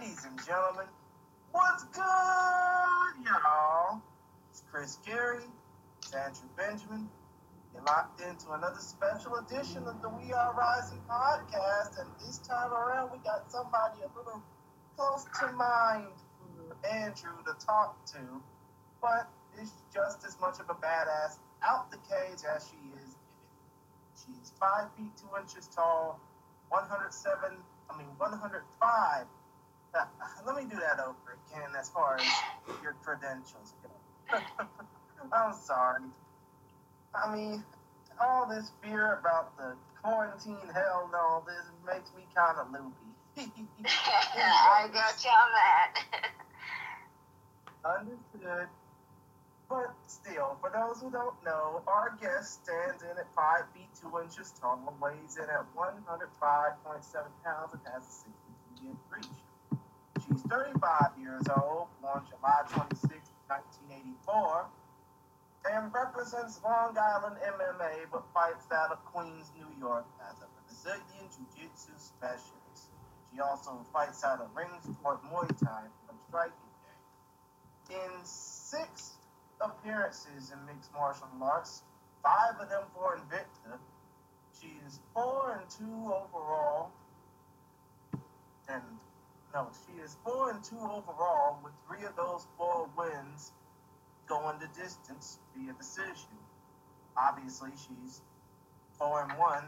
Ladies and gentlemen, what's good, y'all? It's Chris Gary, it's Andrew Benjamin. You're locked into another special edition of the We Are Rising podcast, and this time around we got somebody a little close to mind for Andrew to talk to, but is just as much of a badass out the cage as she is. She's five feet two inches tall, 107, I mean 105 uh, let me do that over again as far as your credentials go. I'm sorry. I mean, all this fear about the quarantine, hell and all this makes me kind of loopy. I got you on that. Understood. But still, for those who don't know, our guest stands in at 5 feet 2 inches tall, and weighs in at 105.7 pounds, and has a 62 inch reach. She's 35 years old, born July 26, 1984, and represents Long Island MMA but fights out of Queens, New York as a Brazilian Jiu Jitsu specialist. She also fights out of ring sport Muay Thai from striking game. In six appearances in mixed martial arts, five of them for Invicta, she is 4 and 2 overall and no, she is four and two overall, with three of those four wins going the distance via decision. Obviously, she's four and one.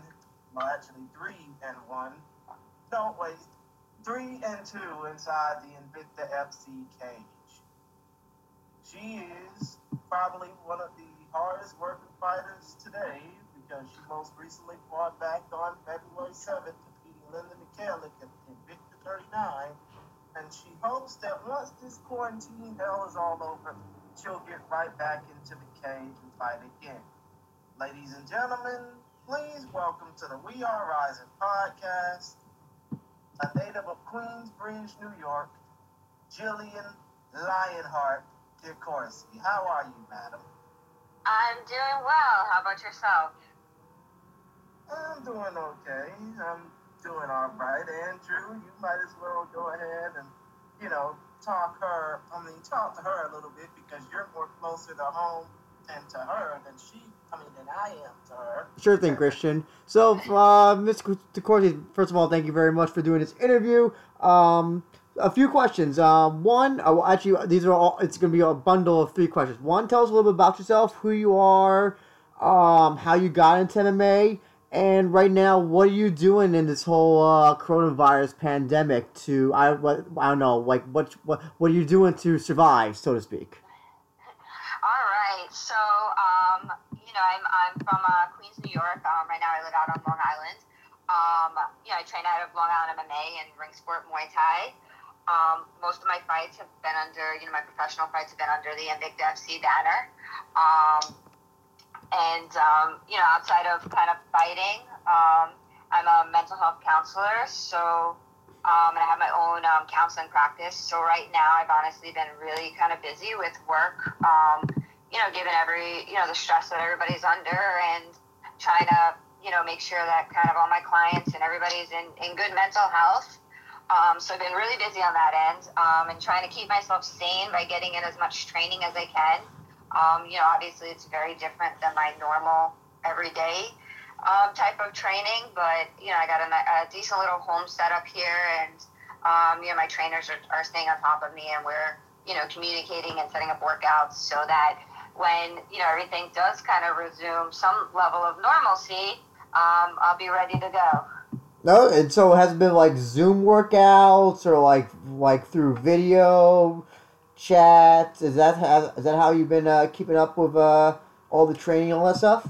Well, actually, three and one. No, wait, three and two inside the Invicta FC cage. She is probably one of the hardest working fighters today because she most recently fought back on February 7th, defeating Linda Mihalec in Invicta 39, and she hopes that once this quarantine hell is all over, she'll get right back into the cage and fight again. Ladies and gentlemen, please welcome to the We Are Rising podcast, a native of Queensbridge, New York, Jillian Lionheart DeCoursey. How are you, madam? I'm doing well. How about yourself? I'm doing okay. I'm doing all right. Andrew, you might as well go ahead and, you know, talk her, I mean, talk to her a little bit because you're more closer to home and to her than she, I mean, than I am to her. Sure thing, Christian. So, uh, Ms. DeCoursey, first of all, thank you very much for doing this interview. Um, a few questions. Uh, one, uh, actually, these are all, it's going to be a bundle of three questions. One, tell us a little bit about yourself, who you are, um, how you got into MMA, and right now, what are you doing in this whole uh, coronavirus pandemic? To I what I don't know, like what what what are you doing to survive, so to speak? All right, so um, you know, I'm I'm from uh, Queens, New York. Um, right now, I live out on Long Island. Um, you know, I train out of Long Island MMA and ring sport Muay Thai. Um, most of my fights have been under, you know, my professional fights have been under the Invicta FC banner. Um, and um, you know, outside of kind of fighting, um, I'm a mental health counselor, so um, and I have my own um, counseling practice. So right now, I've honestly been really kind of busy with work. Um, you know, given every you know the stress that everybody's under, and trying to you know make sure that kind of all my clients and everybody's in, in good mental health. Um, so I've been really busy on that end um, and trying to keep myself sane by getting in as much training as I can. Um, you know, obviously it's very different than my normal everyday um, type of training, but you know, I got a, a decent little home setup here, and um, you know, my trainers are, are staying on top of me, and we're you know communicating and setting up workouts so that when you know everything does kind of resume some level of normalcy, um, I'll be ready to go. No, and so it has been like Zoom workouts or like like through video chats? Is that how, is that how you've been uh, keeping up with uh, all the training and all that stuff?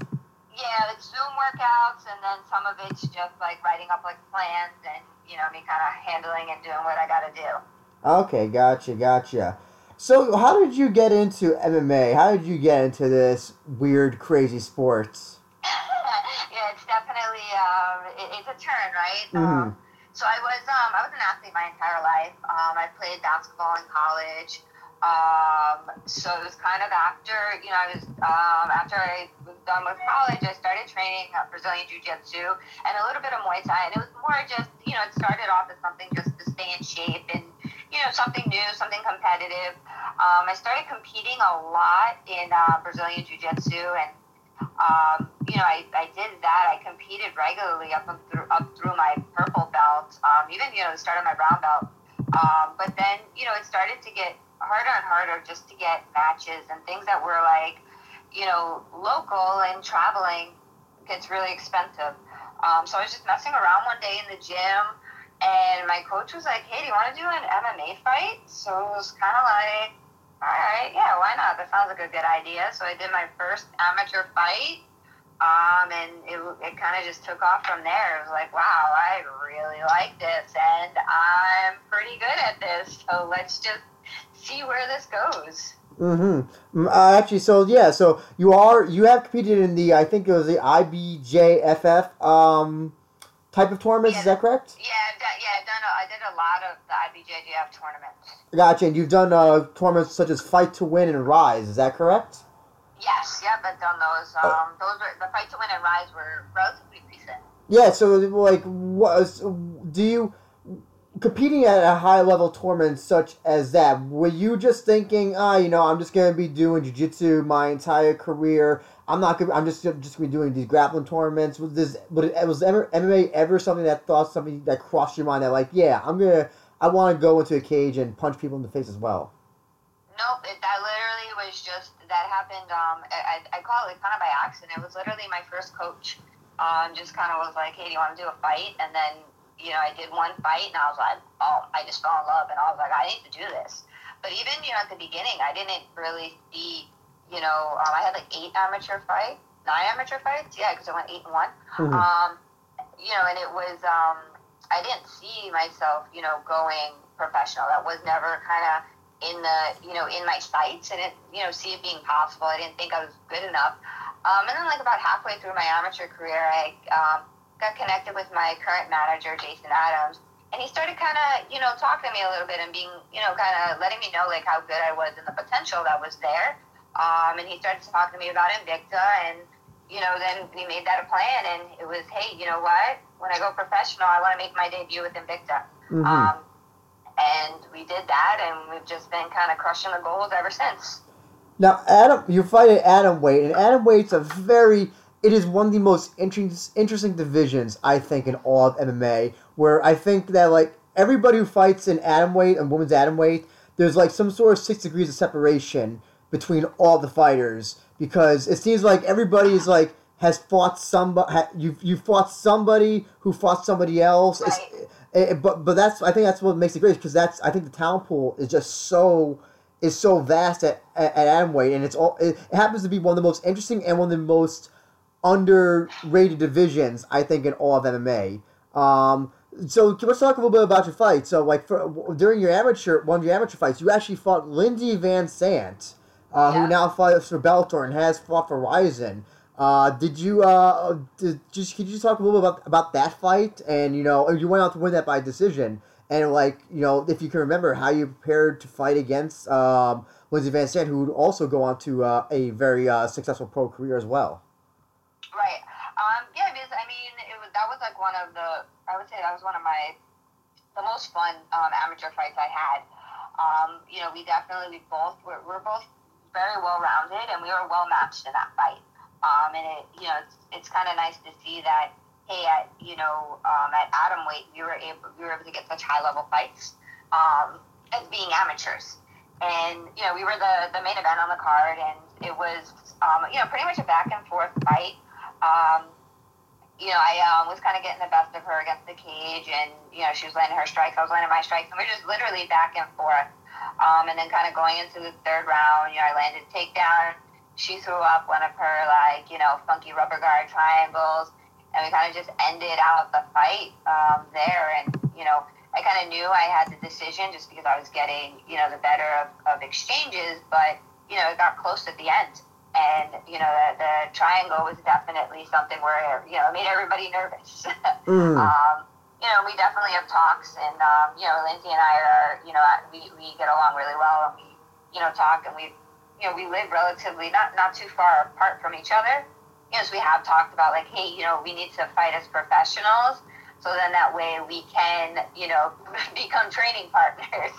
Yeah, it's Zoom workouts, and then some of it's just like writing up like plans and you know me kind of handling and doing what I got to do. Okay, gotcha, gotcha. So, how did you get into MMA? How did you get into this weird, crazy sports? yeah, it's definitely um, it, it's a turn, right? Mm-hmm. Um, so I was um, I was an athlete my entire life. Um, I played basketball in college. Um, so it was kind of after, you know, I was, um, after I was done with college, I started training uh, Brazilian Jiu Jitsu and a little bit of Muay Thai. And it was more just, you know, it started off as something just to stay in shape and, you know, something new, something competitive. Um, I started competing a lot in uh, Brazilian Jiu Jitsu, and um, you know, I, I did that. I competed regularly up through up through my purple belt, um, even you know the start of my brown belt. Um, but then you know it started to get harder and harder just to get matches and things that were like, you know, local and traveling gets really expensive. Um, so I was just messing around one day in the gym, and my coach was like, "Hey, do you want to do an MMA fight?" So it was kind of like, "All right, yeah, why not? That sounds like a good idea." So I did my first amateur fight, um, and it, it kind of just took off from there. It was like, "Wow, I really like this, and I'm pretty good at this. So let's just see where this goes." Mm-hmm. Uh, actually, so yeah, so you are you have competed in the I think it was the IBJJF um, type of tournaments. Yeah. Is that correct? Yeah, I've done, yeah, I've done. A, I did a lot of the IBJJF tournaments. Gotcha. And you've done uh, tournaments such as Fight to Win and Rise. Is that correct? Yes, yep, I've done those. Oh. Um, those were the fight to win and rise were relatively recent. Yeah. So like, what do you competing at a high level tournament such as that? Were you just thinking, ah, you know, I'm just gonna be doing jujitsu my entire career. I'm not gonna. I'm just just gonna be doing these grappling tournaments. Was this? But it, was ever, MMA ever something that thought something that crossed your mind that like, yeah, I'm gonna. I want to go into a cage and punch people in the face as well. Nope, it, that literally was just that happened. Um, I, I call it kind of by accident. It was literally my first coach. Um, just kind of was like, hey, do you want to do a fight? And then you know, I did one fight and I was like, oh, I just fell in love and I was like, I need to do this. But even you know at the beginning, I didn't really see. You know, um, I had like eight amateur fights, nine amateur fights. Yeah, because I went eight and one. Mhm. Um, you know, and it was um, I didn't see myself, you know, going professional. That was never kind of in the, you know, in my sights. I didn't, you know, see it being possible. I didn't think I was good enough. Um, and then like about halfway through my amateur career, I um, got connected with my current manager, Jason Adams. And he started kind of, you know, talking to me a little bit and being, you know, kind of letting me know like how good I was and the potential that was there. Um, and he started talking to me about Invicta, and you know, then we made that a plan, and it was, hey, you know what? When I go professional, I want to make my debut with Invicta. Mhm. Um, and we did that, and we've just been kind of crushing the goals ever since. Now, Adam, you fight at atom weight, and atom weight's a very. It is one of the most interest, interesting divisions I think in all of MMA. Where I think that like everybody who fights in atom weight and women's atom weight, there's like some sort of six degrees of separation between all the fighters because it seems like everybody is like has fought somebody. You you fought somebody who fought somebody else. Right. eh, but but that's I think that's what makes it great because that's I think the talent pool is just so is so vast at, at, at atom weight, and it's all it, it happens to be one of the most interesting and one of the most underrated divisions I think in all of MMA. Um, so let's talk a little bit about your fight. So like for, during your amateur one of your amateur fights, you actually fought Lindsey VanZandt, uh, who now fights for Bellator and has fought for Rizin. Uh, did you uh did just could you talk a little bit about about that fight and you know you went out to win that by decision and like you know if you can remember how you prepared to fight against um Lindsey VanZandt who would also go on to uh, a very uh, successful pro career as well. Right. Um, yeah, because I mean, it was that was like one of the I would say that was one of my the most fun um, amateur fights I had. Um, you know, we definitely we both were, we're both very well rounded and we were well matched in that fight. Um, and it you know it's, it's kind of nice to see that hey at you know um, at atom weight we were able we were able to get such high level fights um, as being amateurs. And you know we were the the main event on the card and it was um, you know pretty much a back and forth fight um, you know, I um, was kind of getting the best of her against the cage, and you know, she was landing her strikes, I was landing my strikes, and we are just literally back and forth. Um, and then kind of going into the third round, you know, I landed takedown. She threw up one of her like, you know, funky rubber guard triangles, and we kind of just ended out the fight um, there. And you know, I kind of knew I had the decision just because I was getting, you know, the better of, of exchanges, but you know, it got close at the end and you know the, the triangle was definitely something where you know it made everybody nervous. Mm. um, you know, we definitely have talks, and um, you know, Lindsey and I are you know we, we get along really well, and we you know talk, and we you know we live relatively not not too far apart from each other. You know, so we have talked about like, hey, you know, we need to fight as professionals, so then that way we can you know become training partners.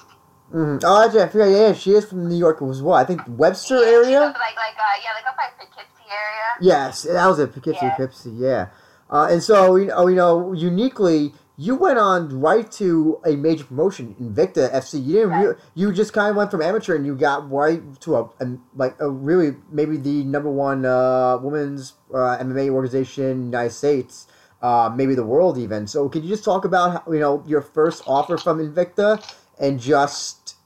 Mm-hmm. Oh, actually, I forgot. Yeah, she is from New York as well. I think Webster Yeah, area. Like like uh, yeah, like up by Poughkeepsie area. Yes, that was it. Poughkeepsie, Yeah. Poughkeepsie, yeah. Uh, and so, you know, you know, uniquely, you went on right to a major promotion, Invicta FC. You didn't. Re- you just kind of went from amateur, and you got right to a, a like a really maybe the number one uh, women's uh, MMA organization in the United States, uh, maybe the world even. So, could you just talk about how, you know your first offer from Invicta, and just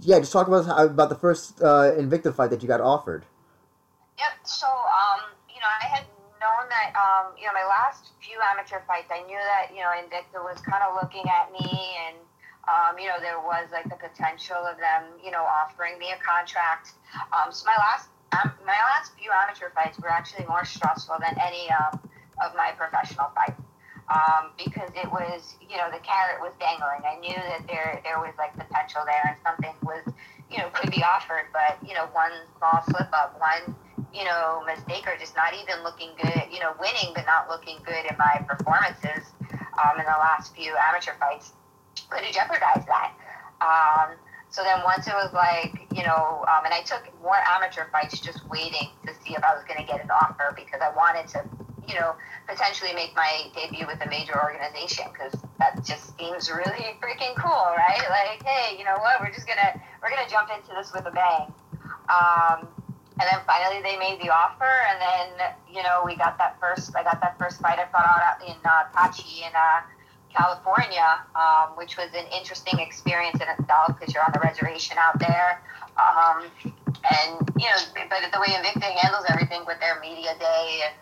yeah, just talk about about the first uh, Invicta fight that you got offered. Yep. So, um, you know, I had known that, um, you know, my last few amateur fights, I knew that, you know, Invicta was kind of looking at me and, um, you know, there was like the potential of them, you know, offering me a contract. Um, so my last, um, my last few amateur fights were actually more stressful than any um, of my professional fights. Um, because it was, you know, the carrot was dangling. I knew that there there was like potential there and something was, you know, could be offered. But you know, one small slip up, one you know, mistake or just not even looking good, you know, winning but not looking good in my performances um, in the last few amateur fights could have jeopardized that. Um, so then once it was like, you know, um, and I took more amateur fights just waiting to see if I was going to get an offer because I wanted to, you know, potentially make my debut with a major organization because that just seems really freaking cool, right? Like, hey, you know what? We're just gonna we're gonna jump into this with a bang. Um, and then finally they made the offer, and then you know we got that first. I got that first fight I fought out in uh, Tachi in uh, California, um, which was an interesting experience in itself because you're on the reservation out there. Um, and you know, but the way Invicta handles everything with their media day, and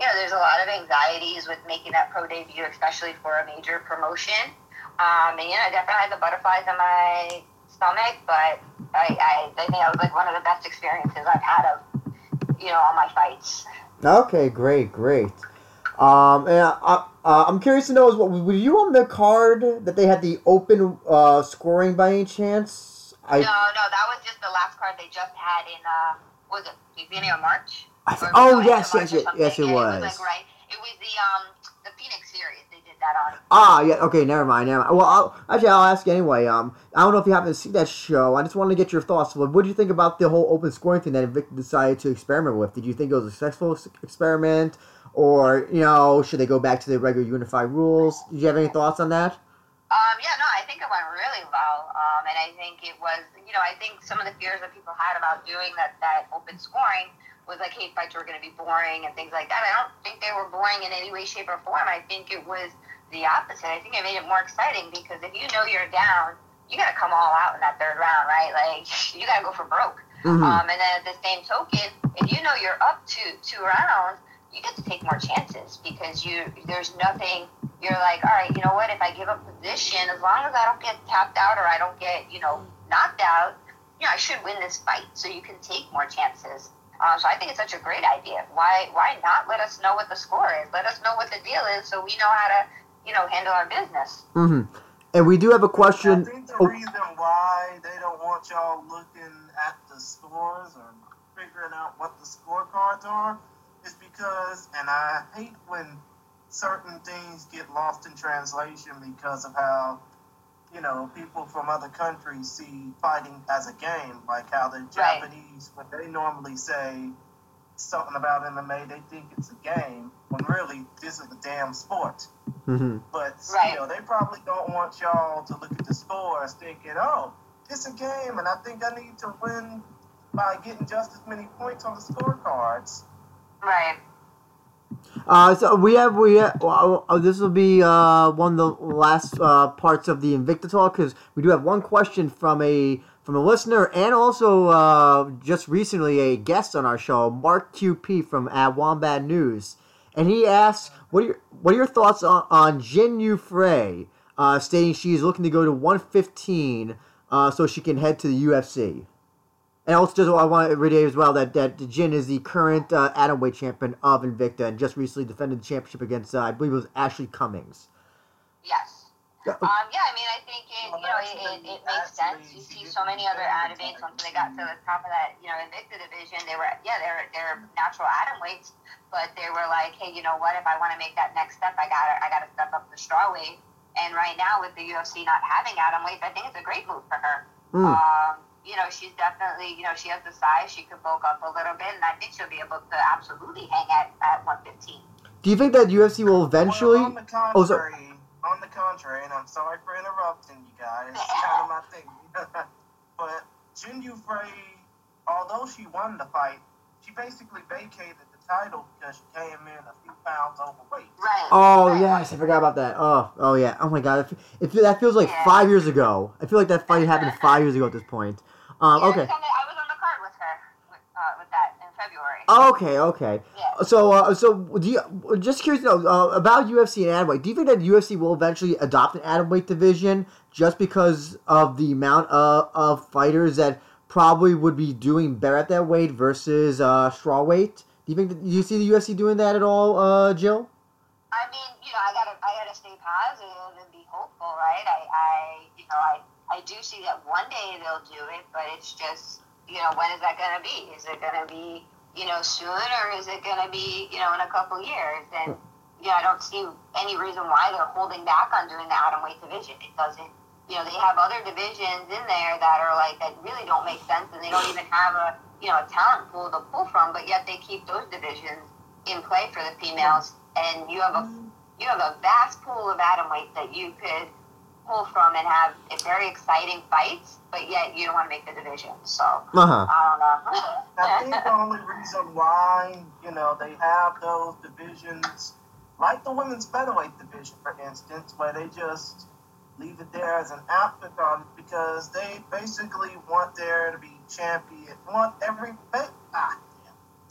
you know, there's a lot of anxieties with making that pro debut, especially for a major promotion. Um, and you know, I definitely had the butterflies in my stomach, but I, I, I think that was like one of the best experiences I've had of, you know, all my fights. Okay, great, great. Um, and I, uh, I'm curious to know is what were you on the card that they had the open uh, scoring by any chance? I no, no, that was just the last card they just had in, uh, was it beginning of March? I th- oh yes, yes, yes, yes, it was. It was like right. It was the um the Phoenix series. They did that on. Ah, yeah. Okay, never mind. Never mind. Well, I'll, actually, I'll ask anyway. Um, I don't know if you happen to see that show. I just wanted to get your thoughts. What did you think about the whole open scoring thing that Vic decided to experiment with? Did you think it was a successful experiment, or you know, should they go back to the regular unified rules? Did you have any thoughts on that? Um, yeah, no, I think it went really well. Um, and I think it was, you know, I think some of the fears that people had about doing that, that open scoring was like, hey, fights were going to be boring and things like that. I don't think they were boring in any way, shape, or form. I think it was the opposite. I think it made it more exciting because if you know you're down, you got to come all out in that third round, right? Like, you got to go for broke. Mhm. Um, and then at the same token, if you know you're up to two rounds, you get to take more chances because you there's nothing. You're like, all right, you know what? If I give up position, as long as I don't get tapped out or I don't get you know knocked out, you know I should win this fight. So you can take more chances. Um, so I think it's such a great idea. Why why not let us know what the score is? Let us know what the deal is, so we know how to you know handle our business. Mm-hmm. And we do have a question. I think the Oh, reason why they don't want y'all looking at the scores or figuring out what the scorecards are is because, and I hate when certain things get lost in translation because of how, you know, people from other countries see fighting as a game, like how the Right. Japanese, when they normally say something about MMA, they think it's a game, when really this is a damn sport. mm-hmm. But Right. still, they probably don't want y'all to look at the scores thinking, oh, it's a game, and I think I need to win by getting just as many points on the scorecards. Right. Uh, so we have we have, well, uh, this will be uh, one of the last uh, parts of the Invicta talk because we do have one question from a from a listener and also uh, just recently a guest on our show, Mark QP from at Wombat News, and he asks, "What are your what are your thoughts on, on Jinh Yu Frey, uh, stating she is looking to go to 115 uh, so she can head to the UFC?" And also, just I want to reiterate as well that that Jin is the current uh, atomweight champion of Invicta and just recently defended the championship against uh, I believe it was Ashley Cummins. Yes. Yeah. Um, yeah, I mean, I think it, you know, it, it, it makes sense. You see so many other atom weights once they got to the top of that, you know, Invicta division. They were, yeah, they're they're natural atom weights, but they were like, hey, you know what? If I want to make that next step, I gotta I gotta step up the straw weight. And right now, with the UFC not having atom weights, I think it's a great move for her. Hmm. Um, you know, she's definitely, you know, she has the size. She could bulk up a little bit, and I think she'll be able to absolutely hang at, at 115. Do you think that UFC will eventually? Well, on the contrary, Oh, sorry. on the contrary, and I'm sorry for interrupting you guys. It's kind of my thing. but Jinh Yu Frey, although she won the fight, she basically vacated the title because she came in a few pounds overweight. Right. Oh right. yes, I forgot about that. Oh, oh yeah. Oh my god, it, it, that feels like Yeah. five years ago. I feel like that fight happened five years ago at this point. Um, Yeah, okay. was on I was on the card with her with, uh, with that in February. Okay, okay. Yeah. So, uh, so do you? Just curious to know uh, about UFC and atomweight. Do you think that UFC will eventually adopt an atomweight division just because of the amount of, of fighters that probably would be doing better at that weight versus uh, strawweight? Do you think that do you see the UFC doing that at all, uh, Jill? I mean, you know, I gotta, I gotta stay positive and be hopeful, right? I, I, you know, I, I do see that one day they'll do it, but it's just, you know, when is that gonna be? Is it gonna be, you know, soon, or is it gonna be, you know, in a couple years? And you know, I don't see any reason why they're holding back on doing the atomweight division. It doesn't, you know, they have other divisions in there that are like that really don't make sense, and they don't even have a, you know, a talent pool to pull from, but yet they keep those divisions in play for the females, and you have a you have a vast pool of atom weight that you could pull from and have very exciting fights, but yet you don't want to make the division. So Uh huh. I I don't know. I think the only reason why, you know, they have those divisions, like the women's featherweight division, for instance, where they just leave it there as an afterthought because they basically want there to be champion, want every, ah,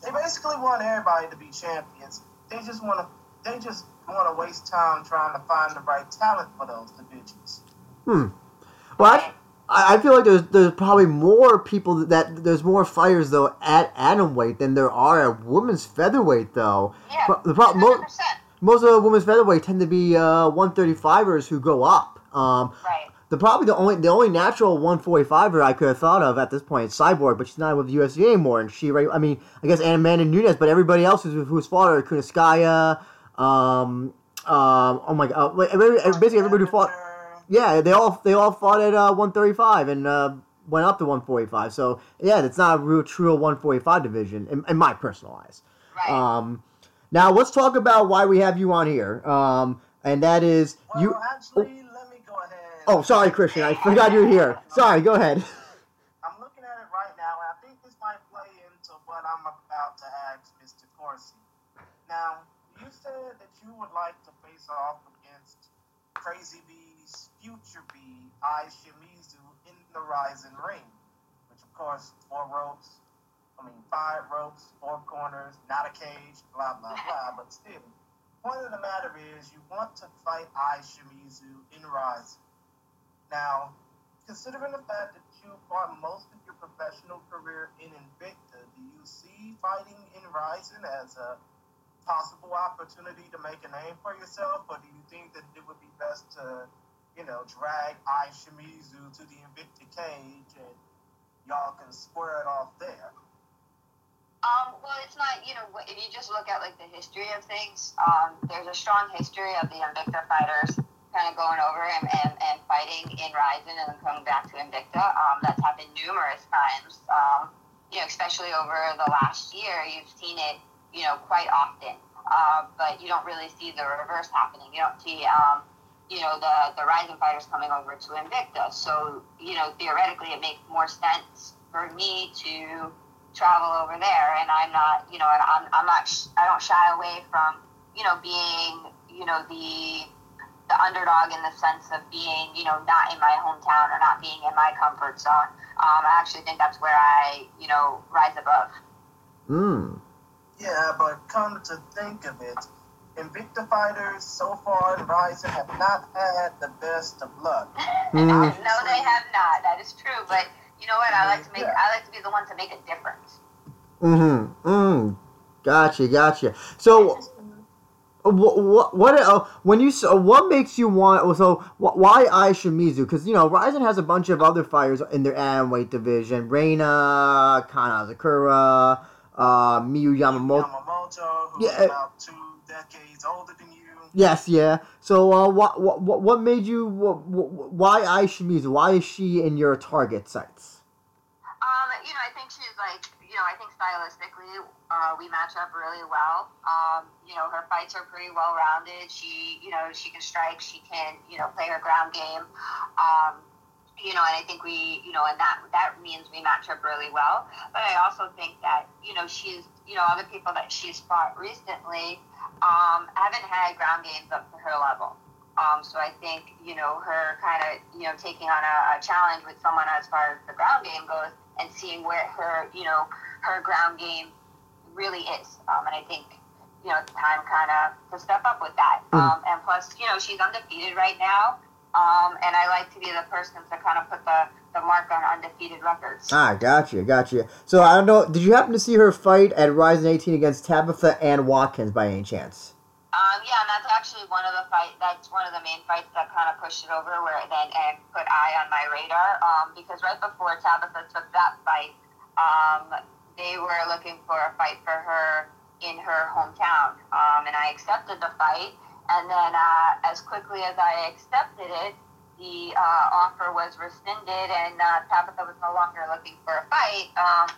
they basically want everybody to be champions. They just want to, they just want to waste time trying to find the right talent for those divisions. Hmm. Well, I, I I feel like there's there's probably more people that there's more fighters though at atom weight than there are at women's featherweight though. yeah, the problem- mo- 100%. Most of the women's featherweight tend to be uh, 135ers who go up. Um, Right. the probably the only the only natural 145er I could have thought of at this point is Cyborg, but she's not with the UFC anymore. And she, right? I mean, I guess Amanda Nunes, but everybody else who's who's fought her, Kunitskaya, um, um, oh my god, uh, basically everybody who fought. Yeah, they all they all fought at uh, 135 and uh, went up to 145. So yeah, it's not a real true 145 division in, in my personal eyes. Right. Um, now let's talk about why we have you on here. Um, and that is Well, you. actually, Oh, sorry, Christian. I forgot you were here. Sorry. Go ahead. I'm looking at it right now, and I think this might play into what I'm about to ask Mr. Corsi. Now, you said that you would like to face off against Crazy B's future B, Ai Shimizu, in the Rizin Ring, which, of course, four ropes. I mean, five ropes, four corners, not a cage, blah, blah, blah, but still. Point of the matter is, you want to fight Ai Shimizu in Rizin. Now, considering the fact that you fought most of your professional career in Invicta, do you see fighting in Rizin as a possible opportunity to make a name for yourself, or do you think that it would be best to, you know, drag Ai Shimizu to the Invicta cage and y'all can square it off there? Um, well, it's not, you know, if you just look at like the history of things, um, there's a strong history of the Invicta fighters kind of going over and, and, and fighting in Rizin and then coming back to Invicta. Um, that's happened numerous times. Um, you know, especially over the last year, you've seen it, you know, quite often. Uh, but you don't really see the reverse happening. You don't see, um, you know, the, the Rizin fighters coming over to Invicta. So, you know, theoretically, it makes more sense for me to travel over there and I'm not you know I'm, I'm not I don't shy away from you know being you know the the underdog in the sense of being you know not in my hometown or not being in my comfort zone um, I actually think that's where I you know rise above Mm. Yeah, but come to think of it, Invicta fighters so far in Rizin have not had the best of luck. Mm. no they have not that is true but you know what I like to make I like to be the one to make a difference Mm-hmm. Mm. Gotcha. Gotcha. So. What what, what uh, when you so what makes you want so wh- why Ai Shimizu because you know Rizin has a bunch of other fighters in their atom weight division Reina Kanna Asakura uh, Miyu Yamamoto Yamamoto, who's Yeah. about two decades older than you. Yes, yeah. So, uh, what, what, what made you? What, why Ai Shimizu? Why is she in your target sites? Um, you know, I think she's like, you know, I think stylistically, uh, we match up really well. Um, you know, her fights are pretty well rounded. She, you know, she can strike. She can, you know, play her ground game. Um, you know, and I think we, you know, and that that means we match up really well. But I also think that, you know, she's, you know, other people that she's fought recently um, haven't had ground games up to her level. Um, so I think, you know, her kind of, you know, taking on a, a challenge with someone as far as the ground game goes and seeing where her, you know, her ground game really is. Um, and I think, you know, it's time kind of to step up with that. Mm. Um, and plus, you know, she's undefeated right now. Um, and I like to be the person to kind of put the, the mark on undefeated records. Ah, gotcha, gotcha. So I don't know. Did you happen to see her fight at Rizin 18 against Tabitha Ann Watkins by any chance? Um, yeah, and that's actually one of the fight. That's one of the main fights that kind of pushed it over, where it then and put Ai on my radar. Um, because right before Tabitha took that fight, um, they were looking for a fight for her in her hometown, um, and I accepted the fight. And then, uh, as quickly as I accepted it, the uh, offer was rescinded, and uh, Tabitha was no longer looking for a fight. Um,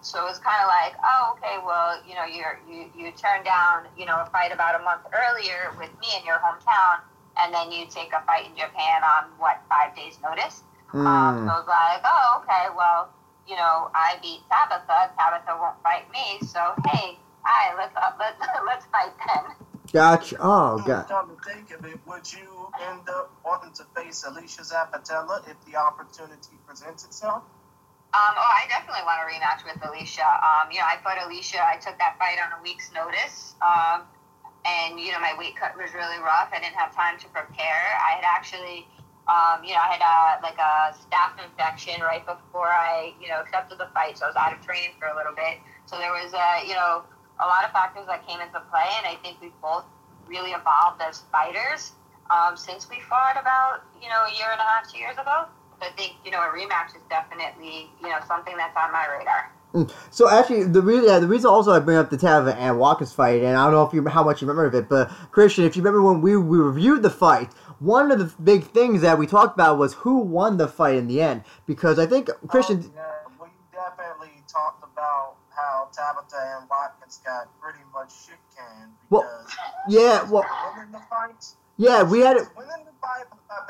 so it was kind of like, oh, okay, well, you know, you're, you you turned down, you know, a fight about a month earlier with me in your hometown, and then you take a fight in Japan on what five days' notice. Mm. Um, so I was like, oh, okay, well, you know, I beat Tabitha. Tabitha won't fight me, so hey, hi, let's uh, let's let's fight then. Gotcha. Oh, God. Come to think of it, would you end up wanting to face Alesha Zappitella if the opportunity presents itself? Um, oh, I definitely want a rematch with Alesha. Um, you know, I fought Alesha. I took that fight on a week's notice. Um, and, you know, my weight cut was really rough. I didn't have time to prepare. I had actually, um, you know, I had a, like a staph infection right before I, you know, accepted the fight. So I was out of training for a little bit. So there was, a, you know, a lot of factors that came into play. And I think we both really evolved as fighters um, since we fought about, you know, a year and a half, two years ago. So I think you know a rematch is definitely you know something that's on my radar. Mm. So actually, the reason yeah, the reason also I bring up the Tabitha and Watkins fight, and I don't know if you how much you remember of it, but Christian, if you remember when we we reviewed the fight, one of the big things that we talked about was who won the fight in the end, because I think Christian. Oh, yeah, we definitely talked about how Tabitha and Watkins got pretty much shit canned because well, yeah, well, winning the fight. Yeah, we had it. Winning the fight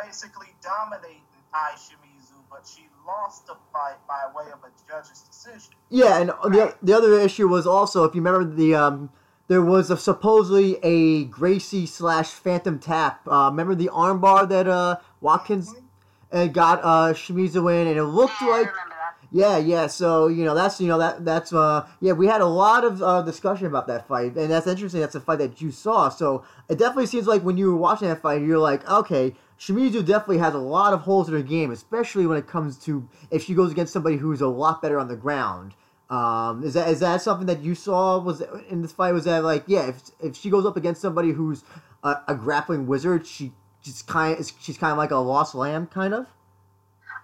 basically dominating Ai Shimizu, but she lost the fight by way of a judge's decision. Yeah, and the, the other issue was also, if you remember, the um, there was a, supposedly a Gracie slash Phantom tap. Uh, remember the armbar that uh, Watkins mm-hmm. got uh, Shimizu in, and it looked yeah, like. Yeah, yeah. So you know that's you know that that's uh yeah we had a lot of uh, discussion about that fight, and that's interesting. That's a fight that you saw. So it definitely seems like when you were watching that fight, you're like, okay, Shimizu definitely has a lot of holes in her game, especially when it comes to if she goes against somebody who's a lot better on the ground. Um, is that is that something that you saw was in this fight? Was that like yeah, if if she goes up against somebody who's a, a grappling wizard, she just kind of she's kind of like a lost lamb, kind of.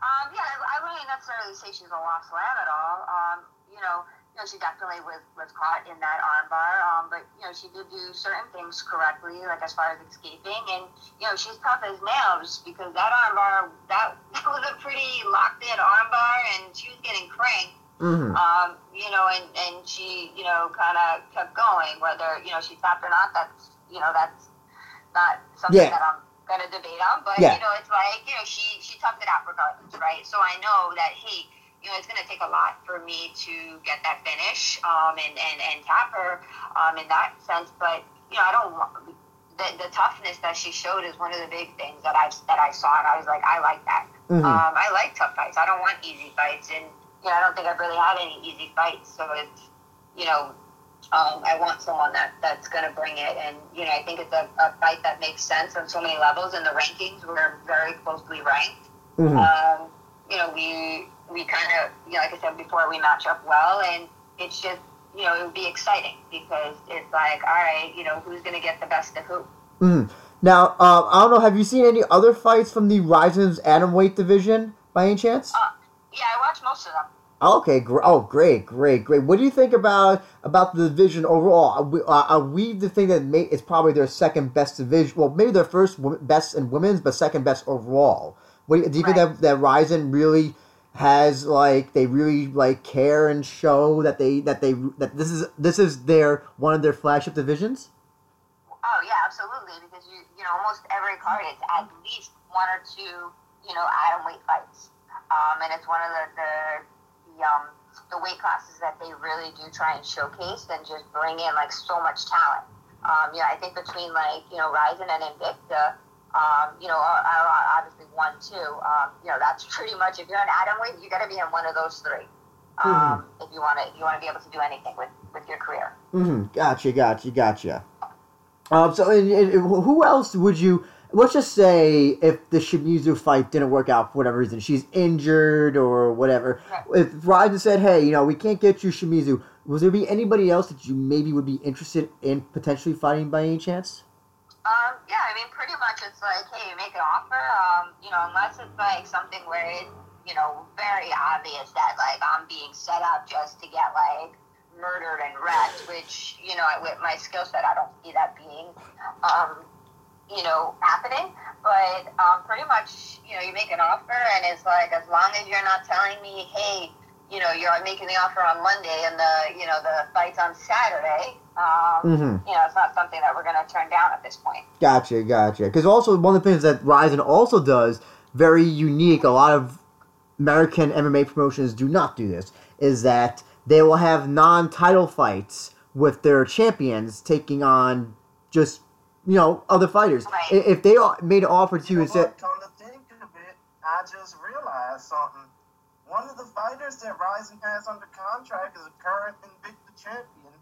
Um, yeah, I wouldn't necessarily say she's a lost lamb at all. Um, you know, you know, she definitely was, was caught in that armbar. Um, but you know, she did do certain things correctly, like as far as escaping. And you know, she's tough as nails because that armbar that, that was a pretty locked in armbar, and she was getting cranked. Mm-hmm. Um, you know, and and she you know kind of kept going. Whether you know she tapped or not, that's you know that's not something yeah. that I'm gonna debate on. But yeah. you know, it's like you know she she toughed it out regardless, right? So I know that hey you know, it's going to take a lot for me to get that finish um, and, and, and tap her um, in that sense. But, you know, I don't want the, the toughness that she showed is one of the big things that I that I saw, and I was like, I like that. Mm-hmm. Um, I like tough fights. I don't want easy fights, and you know, I don't think I've really had any easy fights. So it's, you know, um, I want someone that that's going to bring it, and you know, I think it's a, a fight that makes sense on so many levels. In the rankings, we're very closely ranked. Mm-hmm. Um, you know, we we kind of, you know, like I said before, we match up well, and it's just, you know, it would be exciting because it's like, all right, you know, who's going to get the best of who? Mm. Now, uh, I don't know, have you seen any other fights from the Rizin's atom weight division by any chance? Uh, yeah, I watch most of them. Okay, gr- oh, great, great, great. What do you think about about the division overall? Are we, uh, are we the thing that may, it's probably their second best division? Well, maybe their first best in women's, but second best overall. What do you, do you think that that Rizin really has like they really like care and show that they that they that this is this is their one of their flagship divisions? Oh yeah, absolutely. Because you you know almost every card it's at least one or two you know atom weight fights, um, and it's one of the the, the um the weight classes that they really do try and showcase and just bring in like so much talent. Um, yeah, I think between like you know Rizin and Invicta, um, you know, are, are obviously one two. Um, you know, that's pretty much if you're an atom weight, you got to be in one of those three. Um, If you want to, you want to be able to do anything with with your career. Mm-hmm. Gotcha, gotcha, gotcha. Um, so, and, and who else would you? Let's just say if the Shimizu fight didn't work out for whatever reason, she's injured or whatever. If Rizin said, "Hey, you know, we can't get you Shimizu," would there be anybody else that you maybe would be interested in potentially fighting by any chance? Um, yeah, I mean, pretty much it's like, hey, you make an offer, um, you know, unless it's like something where it's, you know, very obvious that like I'm being set up just to get like murdered and wrecked, which, you know, with my skill set, I don't see that being, um, you know, happening. But um, pretty much, you know, you make an offer, and it's like as long as you're not telling me, hey, you know, you're making the offer on Monday, and the, you know, the fight's on Saturday. Um, Mm-hmm. you know, it's not something that we're going to turn down at this point. Gotcha, gotcha. Because also one of the things that Rizin also does very unique. A lot of American MMA promotions do not do this. Is that they will have non-title fights with their champions taking on just you know other fighters. Right. If they made an offer to you You and know said. Come to think of it, I just realized something. One of the fighters that Rizin has under contract is a current Invicta champion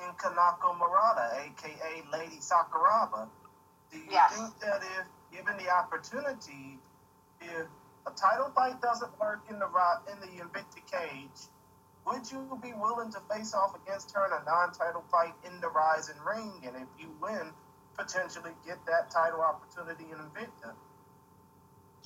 in Kanako Murata, aka Lady Sakuraba. Do you Yes. think that if given the opportunity, if a title fight doesn't work in the in the Invicta cage, would you be willing to face off against her in a non-title fight in the Rizin ring? And if you win, potentially get that title opportunity in Invicta.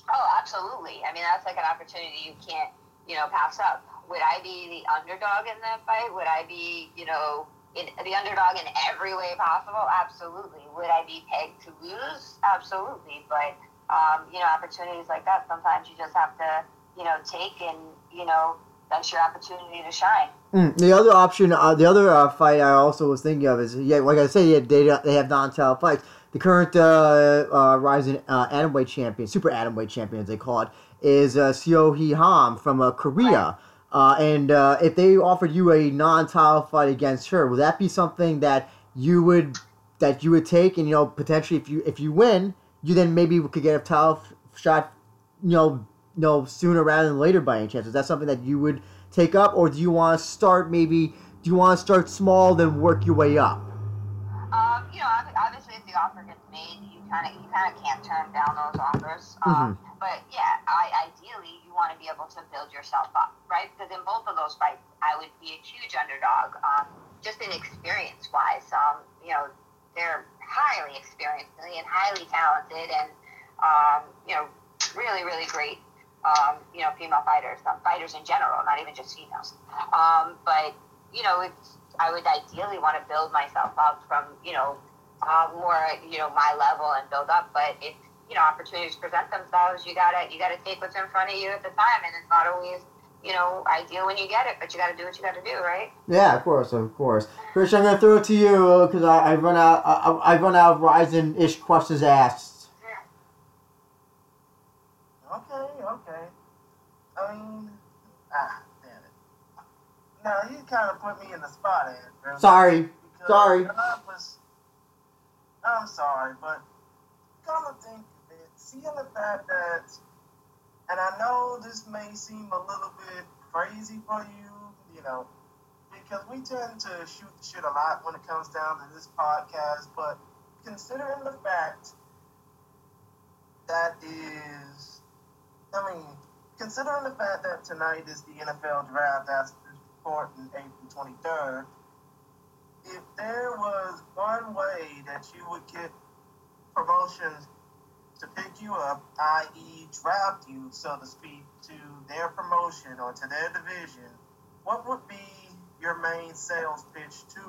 Oh, absolutely. I mean, that's like an opportunity you can't, you know, pass up. Would I be the underdog in that fight? Would I be, you know, in the underdog in every way possible? Absolutely. Would I be pegged to lose? Absolutely. But um, you know, opportunities like that, sometimes you just have to, you know, take and, you know, that's your opportunity to shine. Mm, the other option, uh, the other uh, fight I also was thinking of is yeah, like I said, yeah, they they have non-title fights. The current uh, uh, Rizin uh, atomweight champion, super atomweight champion as they call it, is uh, Seo Hee Ham from uh, Korea. Uh, and uh, if they offered you a non-title fight against her, would that be something that you would that you would take? And you know, potentially, if you if you win, you then maybe could get a title f- shot, you know, know, sooner rather than later by any chance. Is that something that you would take up, or do you want to start maybe? Do you want to start small, then work your way up? Um, you know, obviously, if the offer gets made, you kind of you kind of can't turn down those offers. Um, But yeah, I, ideally, you want to be able to build yourself up, right? Because in both of those fights, I would be a huge underdog, um, just in experience wise. Um, you know, they're highly experienced and highly talented, and um, you know, really, really great. Um, you know, female fighters, um, fighters in general, not even just females. Um, but you know, it's I would ideally want to build myself up from you know uh, more you know my level and build up. But if you know opportunities present themselves, you gotta you gotta take what's in front of you at the time, and it's not always you know ideal when you get it, but you gotta do what you gotta do, right? Yeah, of course, of course. Christian, I'm gonna throw it to you because I, I run out. I, I run out of Rizin ish questions asked. Okay, okay. I mean, ah, damn it. Now you kind of put me in the spot, Andrew. Sorry. sorry. Was, I'm sorry, but come to think of it, seeing the fact that, and I know this may seem a little bit crazy for you, you know, because we tend to shoot the shit a lot when it comes down to this podcast, but considering the fact considering the fact that tonight is the NFL draft that's recording April 23rd, if there was one way that you would get promotions to pick you up, i.e., draft you, so to speak, to their promotion or to their division, what would be your main sales pitch to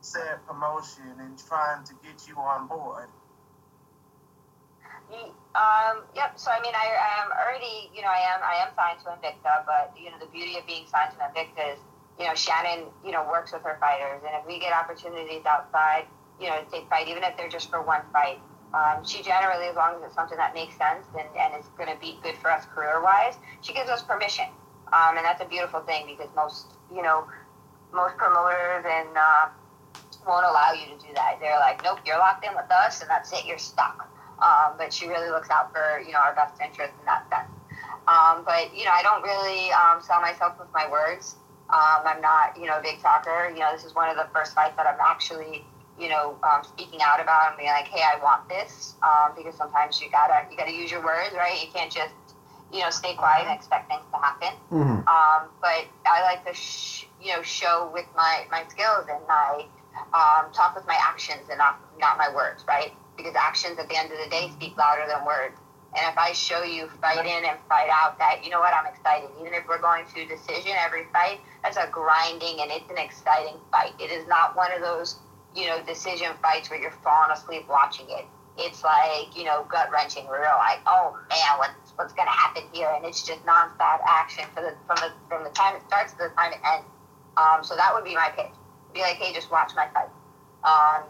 said promotion and trying to get you on board? Um, yep. So I mean, I, I am already, you know, I am I am signed to Invicta, but you know, the beauty of being signed to Invicta is, you know, Shannon, you know, works with her fighters, and if we get opportunities outside, you know, to take fight, even if they're just for one fight, um, she generally, as long as it's something that makes sense and, and is going to be good for us career wise, she gives us permission, um, and that's a beautiful thing because most, you know, most promoters and uh, won't allow you to do that. They're like, nope, you're locked in with us, and that's it, you're stuck. Um, but she really looks out for you know our best interest in that sense. Um, but you know, I don't really um, sell myself with my words. Um, I'm not you know a big talker. You know, this is one of the first fights that I'm actually you know um, speaking out about and being like, hey, I want this um, because sometimes you gotta you gotta use your words, right? You can't just you know stay quiet and expect things to happen. Mm-hmm. Um, but I like to sh- you know show with my my skills and my um, talk with my actions and not not my words, right? Because actions at the end of the day speak louder than words. And if I show you fight in and fight out that, you know what, I'm excited. Even if we're going to decision every fight, that's a grinding and it's an exciting fight. It is not one of those, you know, decision fights where you're falling asleep watching it. It's like, you know, gut wrenching where you're like, oh man, what's what's gonna happen here? And it's just nonstop action for the from the from the time it starts to the time it ends. Um, so that would be my pitch. Be like, hey, just watch my fight. Um,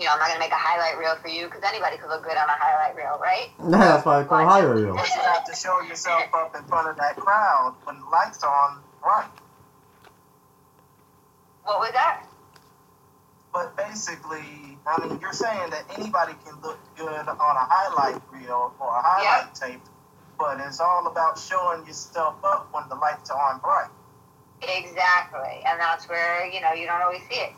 you know, I'm not gonna make a highlight reel for you because anybody could look good on a highlight reel, right? Yeah, that's why I call it highlight reel. You have to show yourself up in front of that crowd when the lights are on, right? What was that? But basically, I mean, you're saying that anybody can look good on a highlight reel or a highlight tape, but it's all about showing yourself up when the lights are on bright. Exactly, and that's where you know you don't always see it.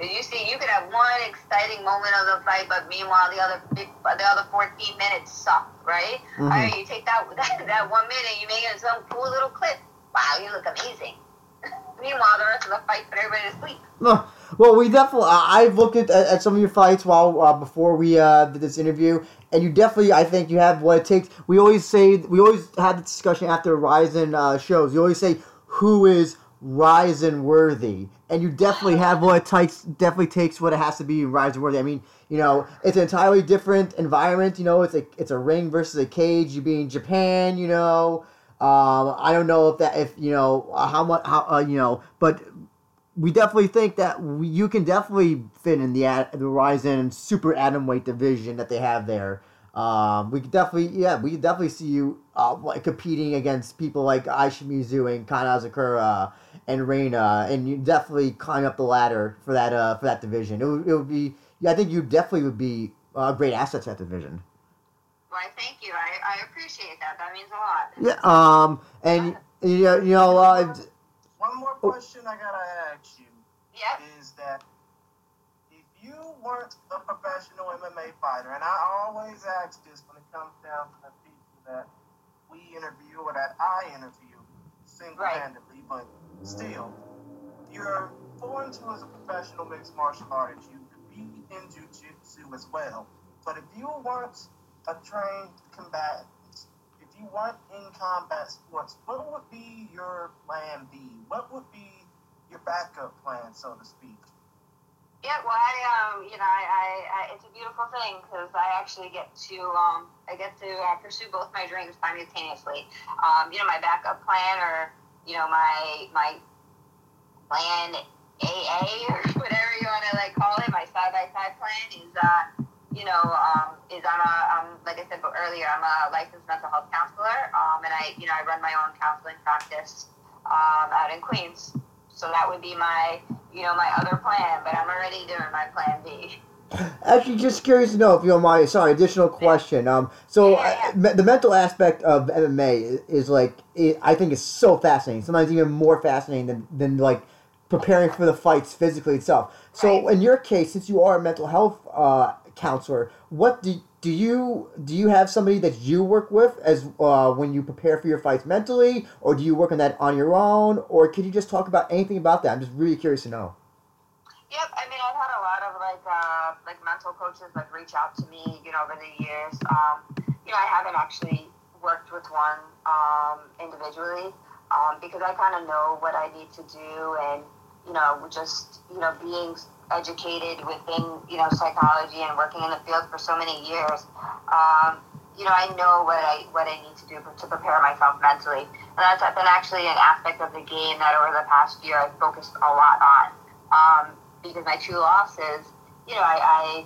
You see, you could have one exciting moment of the fight, but meanwhile the other the other 14 minutes suck, right? Mhm. All right, you take that, that that one minute, you make it some cool little clip. Wow, you look amazing. meanwhile, the rest of the fight put everybody to sleep. No, well, we definitely. I- I've looked at, at some of your fights while uh, before we uh, did this interview, and you definitely. I think you have what it takes. We always say we always have the discussion after Rizin uh, shows. You always say who is Rizin worthy, and you definitely have what it takes. Definitely takes what it has to be Rizin worthy. I mean, you know, it's an entirely different environment. You know, it's a it's a ring versus a cage. You be in Japan. You know. Um, I don't know if that if you know how much how uh, you know, but we definitely think that we, you can definitely fit in the ad- the Rizin super atom weight division that they have there. Um, we could definitely, yeah, we could definitely see you uh, like competing against people like Ai Shimizu and Kanna Asakura and Reina, and you definitely climb up the ladder for that uh, for that division. It would, it would be, yeah, I think you definitely would be uh, great assets to that division. Why, thank you. I, I appreciate that. That means a lot. Yeah, um, and you know, you know, uh, One more question I gotta ask you Yep. is that if you weren't a professional MMA fighter, and I always ask this when it comes down to the people that we interview or that I interview single-handedly, but still, you're born to as a professional mixed martial artist. You compete in jiu-jitsu as well. But if you weren't a trained combatant, if you weren't in combat sports, what would be your plan B? What would be your backup plan, so to speak? Yeah, well, I um, you know, I, I, I it's a beautiful thing because I actually get to um, I get to uh, pursue both my dreams simultaneously. Um, you know, my backup plan or you know my my plan AA or whatever you want to like call it, my side by side plan is uh, you know, um, is I'm a um, like I said earlier, I'm a licensed mental health counselor, um, and I you know I run my own counseling practice um, out in Queens. So that would be my, you know, my other plan, but I'm already doing my plan B. Actually, just curious to know if you don't mind. Sorry, additional question. Um, so Yeah, yeah. me- the mental aspect of MMA is, is like it, I think is so fascinating. Sometimes even more fascinating than, than like preparing for the fights physically itself. So Right. in your case, since you are a mental health uh, counselor, what do do you do you have somebody that you work with as uh, when you prepare for your fights mentally, or do you work on that on your own, or could you just talk about anything about that? I'm just really curious to know. Yep, I mean, I've had a lot of like uh, like mental coaches like reach out to me, you know, over the years. Um, you know, I haven't actually worked with one um, individually um, because I kind of know what I need to do and, you know, just, you know, being educated within, you know, psychology and working in the field for so many years, um, you know, I know what I what I need to do to prepare myself mentally, and that's been actually an aspect of the game that over the past year I've focused a lot on. Um, because my two losses, you know, I,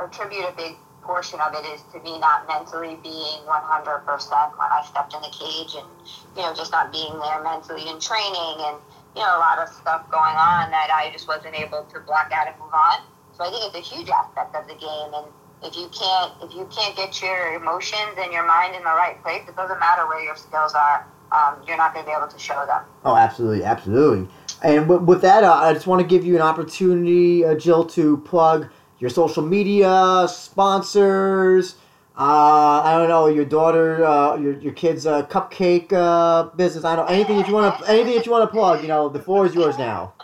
I attribute a big portion of it is to me not mentally being 100% when I stepped in the cage and, you know, just not being there mentally in training and, you know, a lot of stuff going on that I just wasn't able to block out and move on. So I think it's a huge aspect of the game. And if you can't, if you can't get your emotions and your mind in the right place, it doesn't matter where your skills are. Um, you're not going to be able to show them. Oh, absolutely, absolutely. And with that, uh, I just want to give you an opportunity, uh, Jill, to plug your social media, sponsors. Uh, I don't know your daughter, uh, your your kid's uh, cupcake uh, business. I don't know anything that you want to anything that you want to plug. You know, the floor is yours now.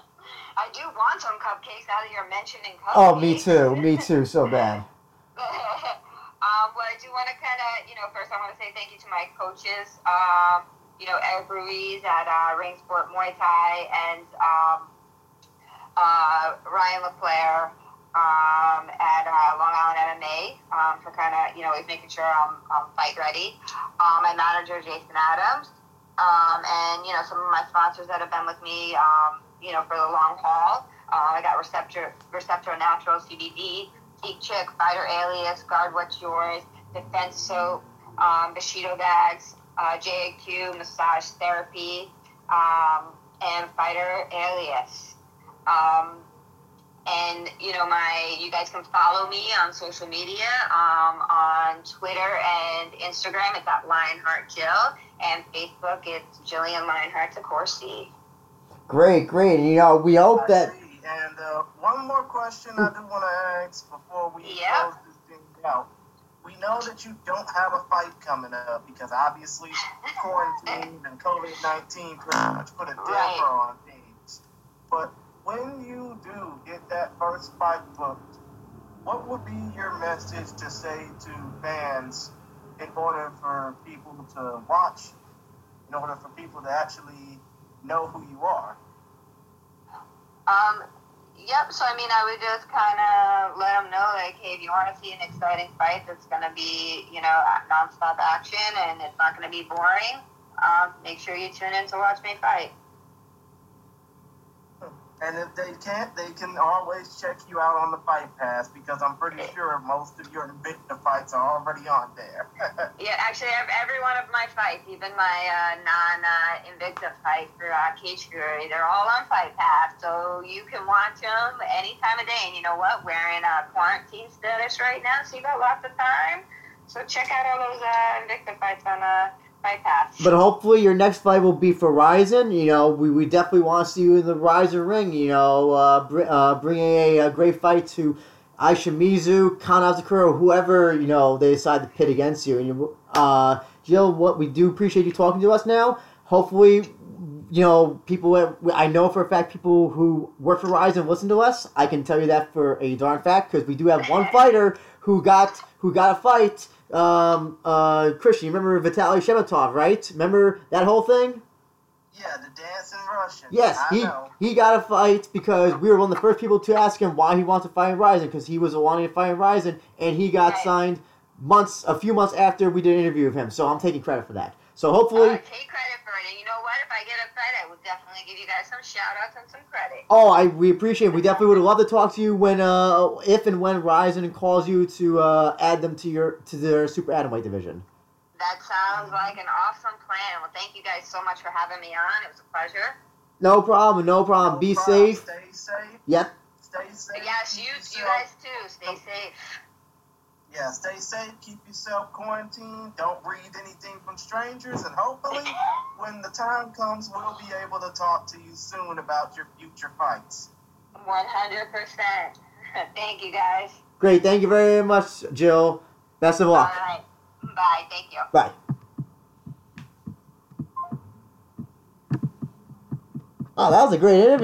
I do want some cupcakes now that you're mentioning cupcakes. Oh, me too, me too, so bad. um, well, I do want to kind of, you know, first I want to say thank you to my coaches. Um, you know, Eric Ruiz at uh, Ring Muay Thai and um, uh, Ryan LaClaire um, at uh, Long Island MMA um, for kind of, you know, making sure I'm, I'm fight ready. Um, my manager, Jason Adams. Um, and, you know, some of my sponsors that have been with me, um, you know, for the long haul. Uh, I got Receptra, Receptra Natural CBD, Geek Chick, Fighter Alias, Guard What's Yours, Defense Soap, um, Bushido Bags, uh, JAQ Massage Therapy, um, and Fighter Alias. Um, and you know my you guys can follow me on social media um, on twitter and instagram it's at lionheart jill and facebook it's jillian lionheart Corsi. great great you know we hope that and uh, one more question i do want to ask before we yep. close this thing out we know that you don't have a fight coming up because obviously quarantine and covid-19 pretty much put a damper right. on things but when you do get that first fight booked, what would be your message to say to fans in order for people to watch, in order for people to actually know who you are? Um, yep. So I mean, I would just kind of let them know, like, hey, if you want to see an exciting fight that's going to be, you know, nonstop action and it's not going to be boring, um, make sure you tune in to watch me fight. And if they can't, they can always check you out on the Fight Pass because I'm pretty sure most of your Invicta fights are already on there. yeah, actually, every one of my fights, even my uh, non-Invicta uh, fight for uh, Cage Fury, they're all on Fight Pass, so you can watch them any time of day. And you know what? We're in a quarantine status right now, so you got lots of time. So check out all those uh, Invicta fights on uh, but hopefully your next fight will be for Rizin. You know, we, we definitely want to see you in the Rizin ring. You know, uh, br- uh, bringing a, a, great fight to Ai Shimizu, Kan whoever you know they decide to pit against you. And you, uh, Jill, what we do appreciate you talking to us now. Hopefully, you know, people. I know for a fact people who work for Rizin listen to us. I can tell you that for a darn fact because we do have one fighter who got who got a fight um, uh, Christian, you remember Vitaly Shemetov, right? Remember that whole thing? Yeah, the dancing Russian. Yes, I he know. he got a fight because we were one of the first people to ask him why he wants to fight in Rizin because he was wanting to fight in Rizin and he got right. signed months, a few months after we did an interview with him. So I'm taking credit for that. So hopefully, uh, take credit for it. And you know what? If I get a fight, I will definitely give you guys some shout outs and some credit. Oh, I we appreciate. it. We definitely would love to talk to you when, uh, if and when Rizin calls you to uh, add them to your to their super atomweight division. That sounds like an awesome plan. Well, thank you guys so much for having me on. It was a pleasure. No problem. No problem. No Be problem. safe. Stay safe. Yep. Stay safe. Yes, you, you guys too. Stay safe yeah, stay safe, keep yourself quarantined, don't breathe anything from strangers, and hopefully, when the time comes, we'll be able to talk to you soon about your future fights. 100%. Thank you, guys. Great. Thank you very much, Jill. Best of luck. All right. Bye. Thank you. Bye. Oh, that was a great interview.